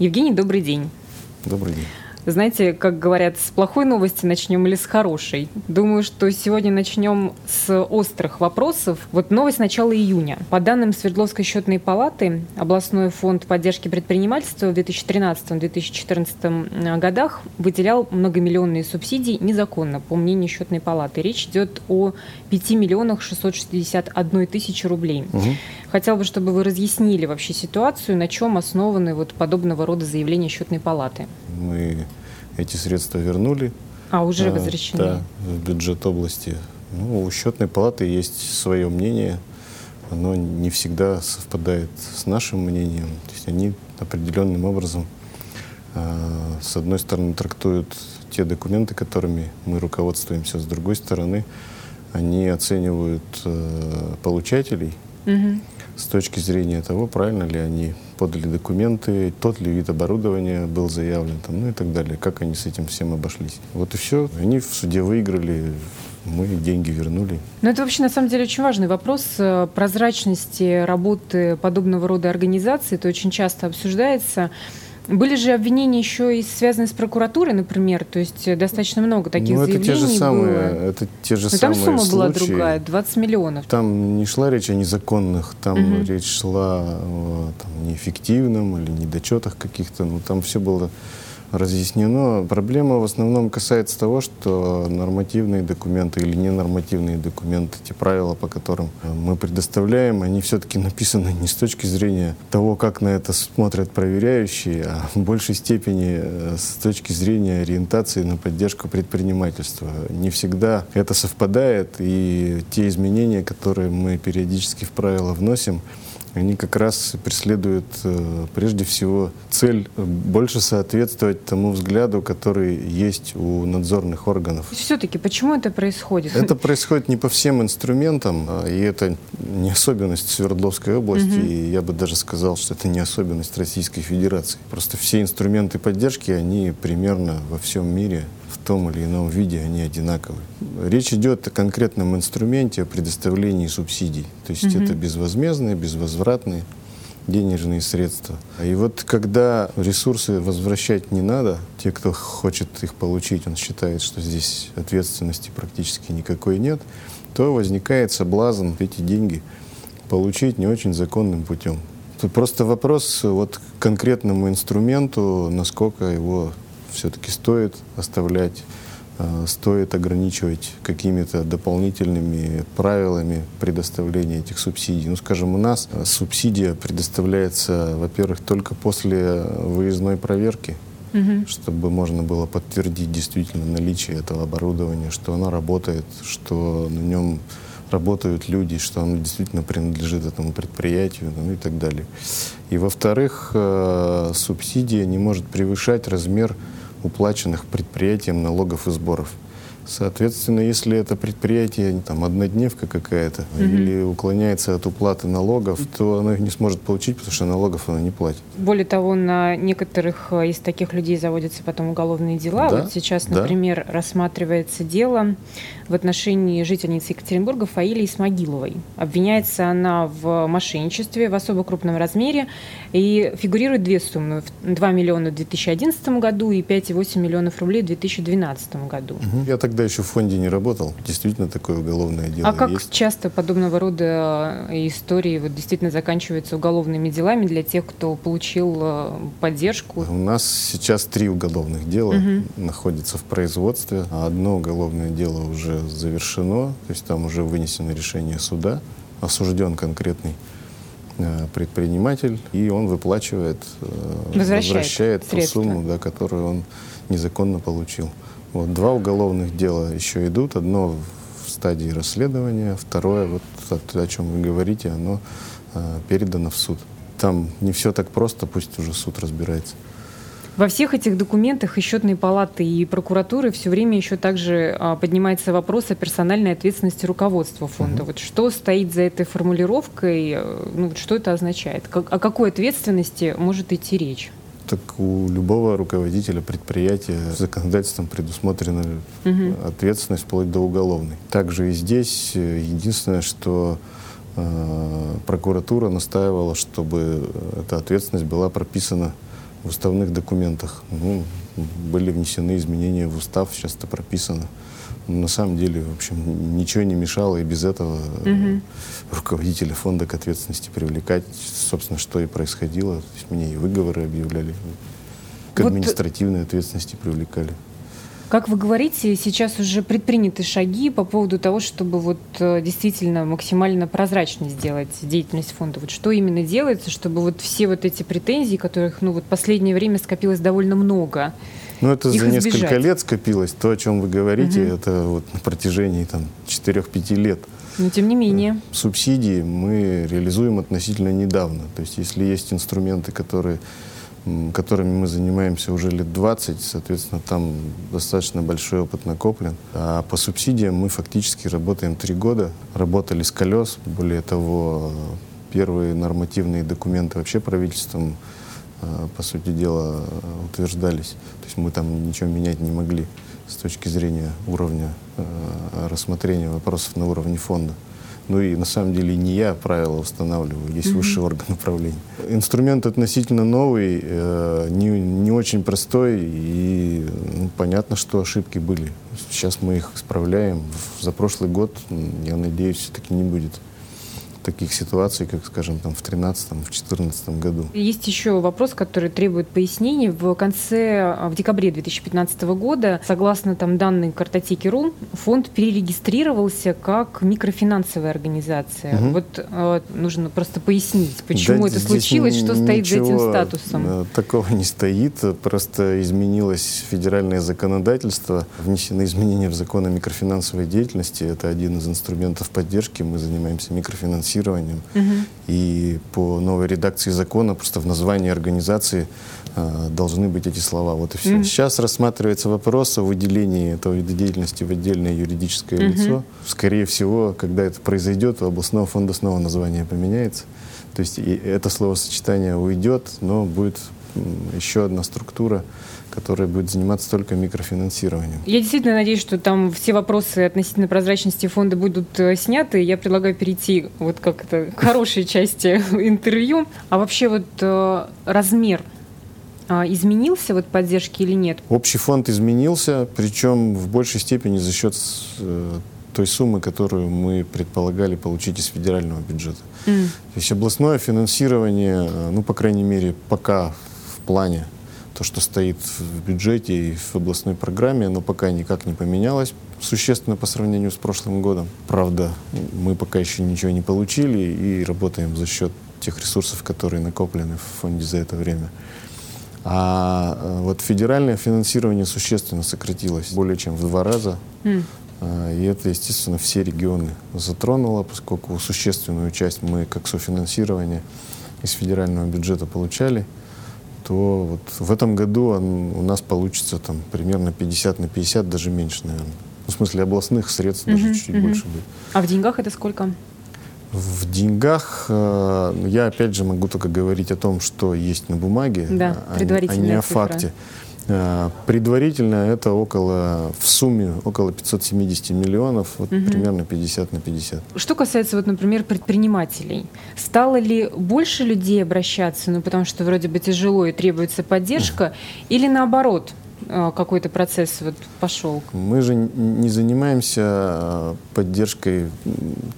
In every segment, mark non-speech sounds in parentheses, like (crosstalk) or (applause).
Евгений, добрый день. Добрый день. Знаете, как говорят, с плохой новости начнем или с хорошей? Думаю, что сегодня начнем с острых вопросов. Вот новость начала июня. По данным Свердловской счетной палаты, областной фонд поддержки предпринимательства в 2013-2014 годах выделял многомиллионные субсидии незаконно, по мнению счетной палаты. Речь идет о 5 миллионах 661 тысячи рублей. Угу. Хотел бы, чтобы вы разъяснили вообще ситуацию, на чем основаны вот подобного рода заявления счетной палаты. Мы эти средства вернули. А, уже а, возвращены? Да, в бюджет области. Ну, у счетной палаты есть свое мнение. Оно не всегда совпадает с нашим мнением. То есть они определенным образом, а, с одной стороны, трактуют те документы, которыми мы руководствуемся, с другой стороны, они оценивают э, получателей. Угу с точки зрения того, правильно ли они подали документы, тот ли вид оборудования был заявлен, там, ну и так далее, как они с этим всем обошлись. Вот и все. Они в суде выиграли, мы деньги вернули. Ну, это вообще, на самом деле, очень важный вопрос э, прозрачности работы подобного рода организаций. Это очень часто обсуждается. Были же обвинения еще и связанные с прокуратурой, например, то есть э, достаточно много таких ну, это заявлений те же самые, было. Это те же Но самые там сумма случаи. была другая, 20 миллионов. Там не шла речь о незаконных, там угу. речь шла о там, неэффективном или недочетах каких-то, ну там все было разъяснено. Проблема в основном касается того, что нормативные документы или ненормативные документы, те правила, по которым мы предоставляем, они все-таки написаны не с точки зрения того, как на это смотрят проверяющие, а в большей степени э, с точки зрения ориентации на поддержку предпринимательства. Не всегда это совпадает, и те изменения, которые мы периодически в правила вносим, они как раз преследуют э, прежде всего цель больше соответствовать тому взгляду, который есть у надзорных органов. Все-таки почему это происходит? Это происходит не по всем инструментам, а, и это не особенность Свердловской области, угу. и я бы даже сказал, что это не особенность Российской Федерации. Просто все инструменты поддержки, они примерно во всем мире в том или ином виде они одинаковы. Речь идет о конкретном инструменте о предоставлении субсидий. То есть mm это безвозмездные, безвозвратные денежные средства. И вот когда ресурсы возвращать не надо, те, кто хочет их получить, он считает, что здесь ответственности практически никакой нет, то возникает соблазн эти деньги получить не очень законным путем. Тут просто вопрос вот к конкретному инструменту, насколько его все-таки стоит оставлять, э, стоит ограничивать какими-то дополнительными правилами предоставления этих субсидий. Ну, скажем, у нас э, субсидия предоставляется, во-первых, только после выездной проверки, угу. чтобы можно было подтвердить действительно наличие этого оборудования, что оно работает, что на нем работают люди, что оно действительно принадлежит этому предприятию ну, и так далее. И во-вторых, э, субсидия не может превышать размер уплаченных предприятием налогов и сборов. Соответственно, если это предприятие, там, однодневка какая-то, угу. или уклоняется от уплаты налогов, то оно их не сможет получить, потому что налогов оно не платит. Более того, на некоторых э, из таких людей заводятся потом уголовные дела. Да, вот сейчас, например, да. рассматривается дело в отношении жительницы Екатеринбурга Фаилии Смогиловой. Обвиняется она в мошенничестве в особо крупном размере и фигурирует две суммы. 2 миллиона в 2011 году и 5,8 миллионов рублей в 2012 году. Угу. Я тогда еще в фонде не работал. Действительно, такое уголовное дело А как есть. часто подобного рода э, истории вот действительно заканчиваются уголовными делами для тех, кто получил э, поддержку? У нас сейчас три уголовных дела угу. находятся в производстве. Одно уголовное дело уже завершено, то есть там уже вынесено решение суда, осужден конкретный э, предприниматель, и он выплачивает, возвращает, возвращает ту сумму, да, которую он незаконно получил. Вот, два уголовных дела еще идут, одно в стадии расследования, второе, вот о, о чем вы говорите, оно э, передано в суд. Там не все так просто, пусть уже суд разбирается. Во всех этих документах и счетной палаты, и прокуратуры все время еще также а, поднимается вопрос о персональной ответственности руководства фонда. Mm-hmm. Вот что стоит за этой формулировкой, э, ну, что это означает? Как, о какой ответственности может идти речь? Так у любого руководителя предприятия законодательством предусмотрена угу. ответственность вплоть до уголовной. Также и здесь э, единственное, что э, прокуратура настаивала, чтобы эта ответственность была прописана в уставных документах. Ну, были внесены изменения в устав, сейчас это прописано. На самом деле, в общем, ничего не мешало и без этого угу. руководителя фонда к ответственности привлекать. Собственно, что и происходило. То есть мне и выговоры объявляли, к административной вот... ответственности привлекали. Как вы говорите, сейчас уже предприняты шаги по поводу того, чтобы вот э, действительно максимально прозрачно сделать деятельность фонда. Вот что именно делается, чтобы вот все вот эти претензии, которых ну вот последнее время скопилось довольно много, ну, это за избежать. несколько лет скопилось. То, о чем вы говорите, угу. это вот на протяжении там 4-5 лет. Но тем не менее. Субсидии мы реализуем относительно недавно. То есть если есть инструменты, которые которыми мы занимаемся уже лет 20, соответственно, там достаточно большой опыт накоплен. А по субсидиям мы фактически работаем три года, работали с колес, более того, первые нормативные документы вообще правительством, по сути дела, утверждались. То есть мы там ничего менять не могли с точки зрения уровня а, рассмотрения вопросов на уровне фонда. Ну и на самом деле не я правила устанавливаю, есть mm-hmm. высший орган управления. Инструмент относительно новый, э, не, не очень простой, и ну, понятно, что ошибки были. Сейчас мы их исправляем. За прошлый год, я надеюсь, все-таки не будет таких ситуаций, как, скажем, там в 2013-2014 году. Есть еще вопрос, который требует пояснений. В конце, а, в декабре 2015 года, согласно там данной картотеки РУ, фонд перерегистрировался как микрофинансовая организация. Угу. Вот э, нужно просто пояснить, почему да, это случилось, что стоит за этим статусом. Э, такого не стоит, просто изменилось федеральное законодательство, внесены изменения в закон о микрофинансовой деятельности. Это один из инструментов поддержки. Мы занимаемся микрофинансовой финансированием. Угу. И по новой редакции закона просто в названии организации э, должны быть эти слова. Вот и все. Угу. Сейчас рассматривается вопрос о выделении этого вида деятельности в отдельное юридическое угу. лицо. Скорее всего, когда это произойдет, у областного фонда снова название поменяется. То есть и это словосочетание уйдет, но будет еще одна структура, которая будет заниматься только микрофинансированием. Я действительно надеюсь, что там все вопросы относительно прозрачности фонда будут э, сняты. Я предлагаю перейти вот как это к хорошей части (laughs) интервью. А вообще вот э, размер э, изменился вот поддержки или нет? Общий фонд изменился, причем в большей степени за счет той суммы, которую мы предполагали получить из федерального бюджета. Mm. То есть областное финансирование, ну, по крайней мере, пока в плане то, что стоит в бюджете и в областной программе, оно пока никак не поменялось существенно по сравнению с прошлым годом. Правда, мы пока еще ничего не получили и работаем за счет тех ресурсов, которые накоплены в фонде за это время. А э, вот федеральное финансирование существенно сократилось, более чем в два раза. Mm. И это, естественно, все регионы затронуло, поскольку существенную часть мы, как софинансирование, из федерального бюджета получали то вот в этом году он, у нас получится там примерно 50 на 50, даже меньше, наверное. Ну, в смысле областных средств uh-huh, даже чуть uh-huh. больше будет. А в деньгах это сколько? В деньгах э, я опять же могу только говорить о том, что есть на бумаге, да, а, а, не о факте. Э, предварительно это около, в сумме около 570 миллионов, вот угу. примерно 50 на 50. Что касается, вот, например, предпринимателей, стало ли больше людей обращаться, ну, потому что вроде бы тяжело и требуется поддержка, или наоборот, э, какой-то процесс вот пошел? Мы же не занимаемся э, поддержкой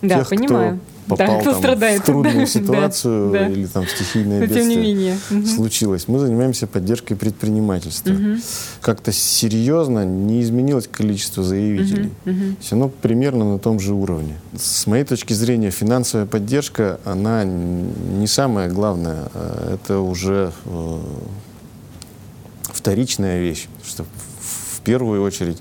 да, тех, понимаю. кто попал да, там, в трудную (laughs) ситуацию да, или там стихийное Но бедствие тем не менее. случилось. Мы занимаемся поддержкой предпринимательства. Угу. Как-то серьезно не изменилось количество заявителей. Угу. Угу. Все равно примерно на том же уровне. С моей точки зрения, финансовая поддержка, она не самая главная. А это уже э, вторичная вещь. Что в первую очередь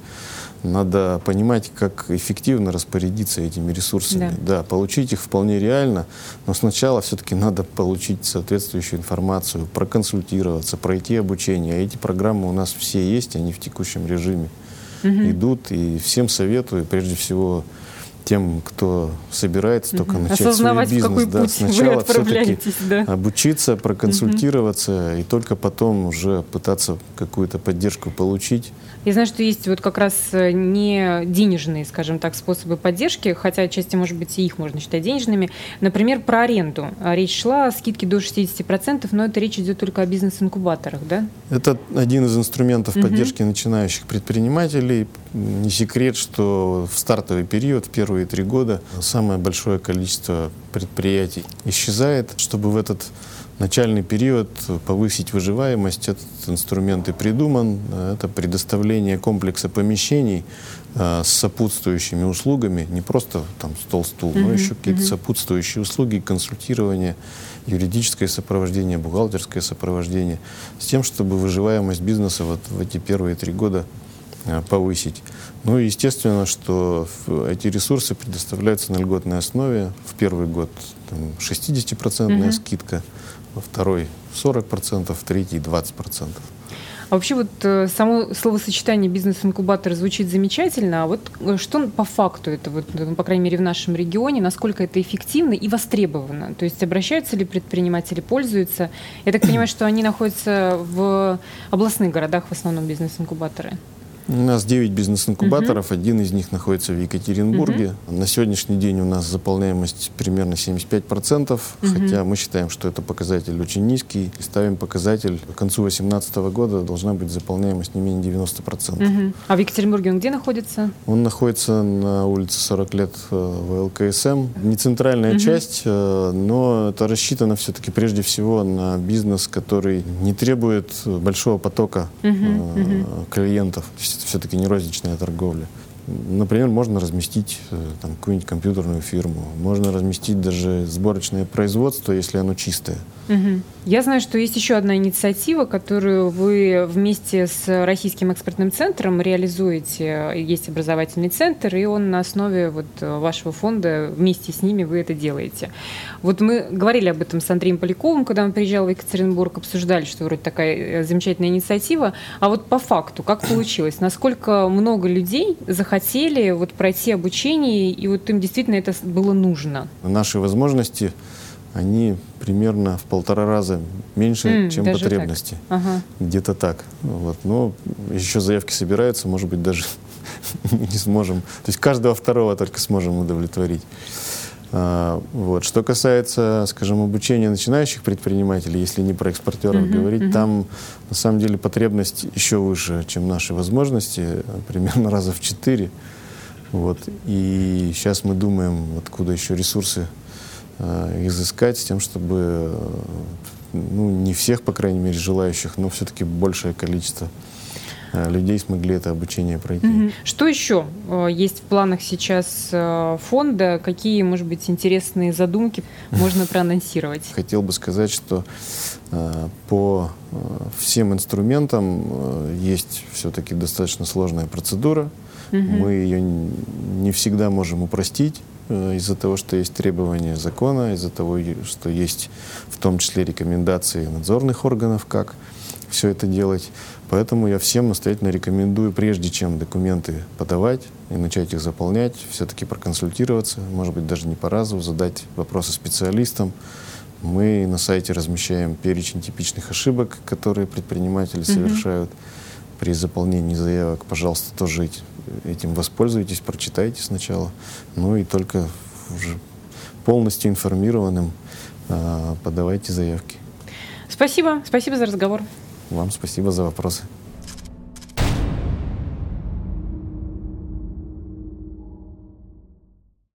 надо понимать, как эффективно распорядиться этими ресурсами. Да. да, получить их вполне реально, но сначала все-таки надо получить соответствующую информацию, проконсультироваться, пройти обучение. А эти программы у нас все есть, они в текущем режиме угу. идут. И всем советую, прежде всего, тем, кто собирается только угу. начать Осознавать, свой бизнес. В какой да, путь сначала все-таки да. обучиться, проконсультироваться угу. и только потом уже пытаться какую-то поддержку получить. Я знаю, что есть вот как раз э, не денежные, скажем так, способы поддержки, хотя отчасти, может быть, и их можно считать денежными. Например, про аренду. Речь шла о скидке до 60%, но это речь идет только о бизнес-инкубаторах, да? Это один из инструментов угу. поддержки начинающих предпринимателей. Не секрет, что в стартовый период, в первые три года, самое большое количество предприятий исчезает. Чтобы в этот начальный период повысить выживаемость, этот инструмент и придуман. Это предоставление комплекса помещений э, с сопутствующими услугами, не просто там стол-стул, но еще какие-то сопутствующие услуги, консультирование, юридическое сопровождение, бухгалтерское сопровождение, с тем, чтобы выживаемость бизнеса вот в эти первые три года повысить. Ну и естественно, что эти ресурсы предоставляются на льготной основе. В первый год там, 60% угу. скидка, во второй 40%, в третий 20%. А вообще вот э, само словосочетание бизнес-инкубатор звучит замечательно, а вот э, что по факту это, вот, ну, по крайней мере, в нашем регионе, насколько это эффективно и востребовано? То есть обращаются ли предприниматели, пользуются? Я так понимаю, что они находятся в областных городах в основном бизнес-инкубаторы. У нас 9 бизнес-инкубаторов, угу. один из них находится в Екатеринбурге. Угу. На сегодняшний день у нас заполняемость примерно 75%, угу. хотя мы считаем, что это показатель очень низкий. И ставим показатель, к концу 2018 года должна быть заполняемость не менее 90%. Угу. А в Екатеринбурге он где находится? Он находится на улице 40 лет э, в ЛКСМ. Не центральная угу. часть, э, но это рассчитано все-таки прежде всего на бизнес, который не требует большого потока угу. клиентов есть все-таки не розничная торговля. Например, можно разместить э, там, какую-нибудь компьютерную фирму, можно разместить даже сборочное производство, если оно чистое. Угу. Я знаю, что есть еще одна инициатива, которую вы вместе с Российским экспертным центром реализуете. Есть образовательный центр, и он на основе вот вашего фонда, вместе с ними вы это делаете. Вот мы говорили об этом с Андреем Поляковым, когда он приезжал в Екатеринбург, обсуждали, что вроде такая э, замечательная инициатива. А вот по факту, как получилось? Насколько много людей захотели вот пройти обучение, и вот им действительно это было нужно? Наши возможности они примерно в полтора раза меньше, mm, чем потребности. Так. Ага. Где-то так. Вот. Но еще заявки собираются, может быть, даже (laughs) не сможем. То есть каждого второго только сможем удовлетворить. А, вот. Что касается, скажем, обучения начинающих предпринимателей, если не про экспортеров uh-huh, говорить, uh-huh. там на самом деле потребность еще выше, чем наши возможности, (laughs) примерно раза в четыре. Вот. И сейчас мы думаем, откуда еще ресурсы Э, изыскать с тем, чтобы э, ну, не всех, по крайней мере, желающих, но все-таки большее количество людей смогли это обучение пройти. Угу. Что еще есть в планах сейчас фонда? Какие, может быть, интересные задумки можно (laughs) проанонсировать? Хотел бы сказать, что по всем инструментам есть все-таки достаточно сложная процедура. Угу. Мы ее не всегда можем упростить. Э, из-за того, что есть требования закона, из-за того, что есть в том числе рекомендации надзорных органов, как все это делать. Поэтому я всем настоятельно рекомендую, прежде чем документы подавать и начать их заполнять, все-таки проконсультироваться, может быть, даже не по разу, задать вопросы специалистам. Мы на сайте размещаем перечень типичных ошибок, которые предприниматели mm-hmm. совершают при заполнении заявок. Пожалуйста, тоже этим воспользуйтесь, прочитайте сначала, ну и только уже полностью информированным э, подавайте заявки. Спасибо, спасибо за разговор. Вам спасибо за вопросы.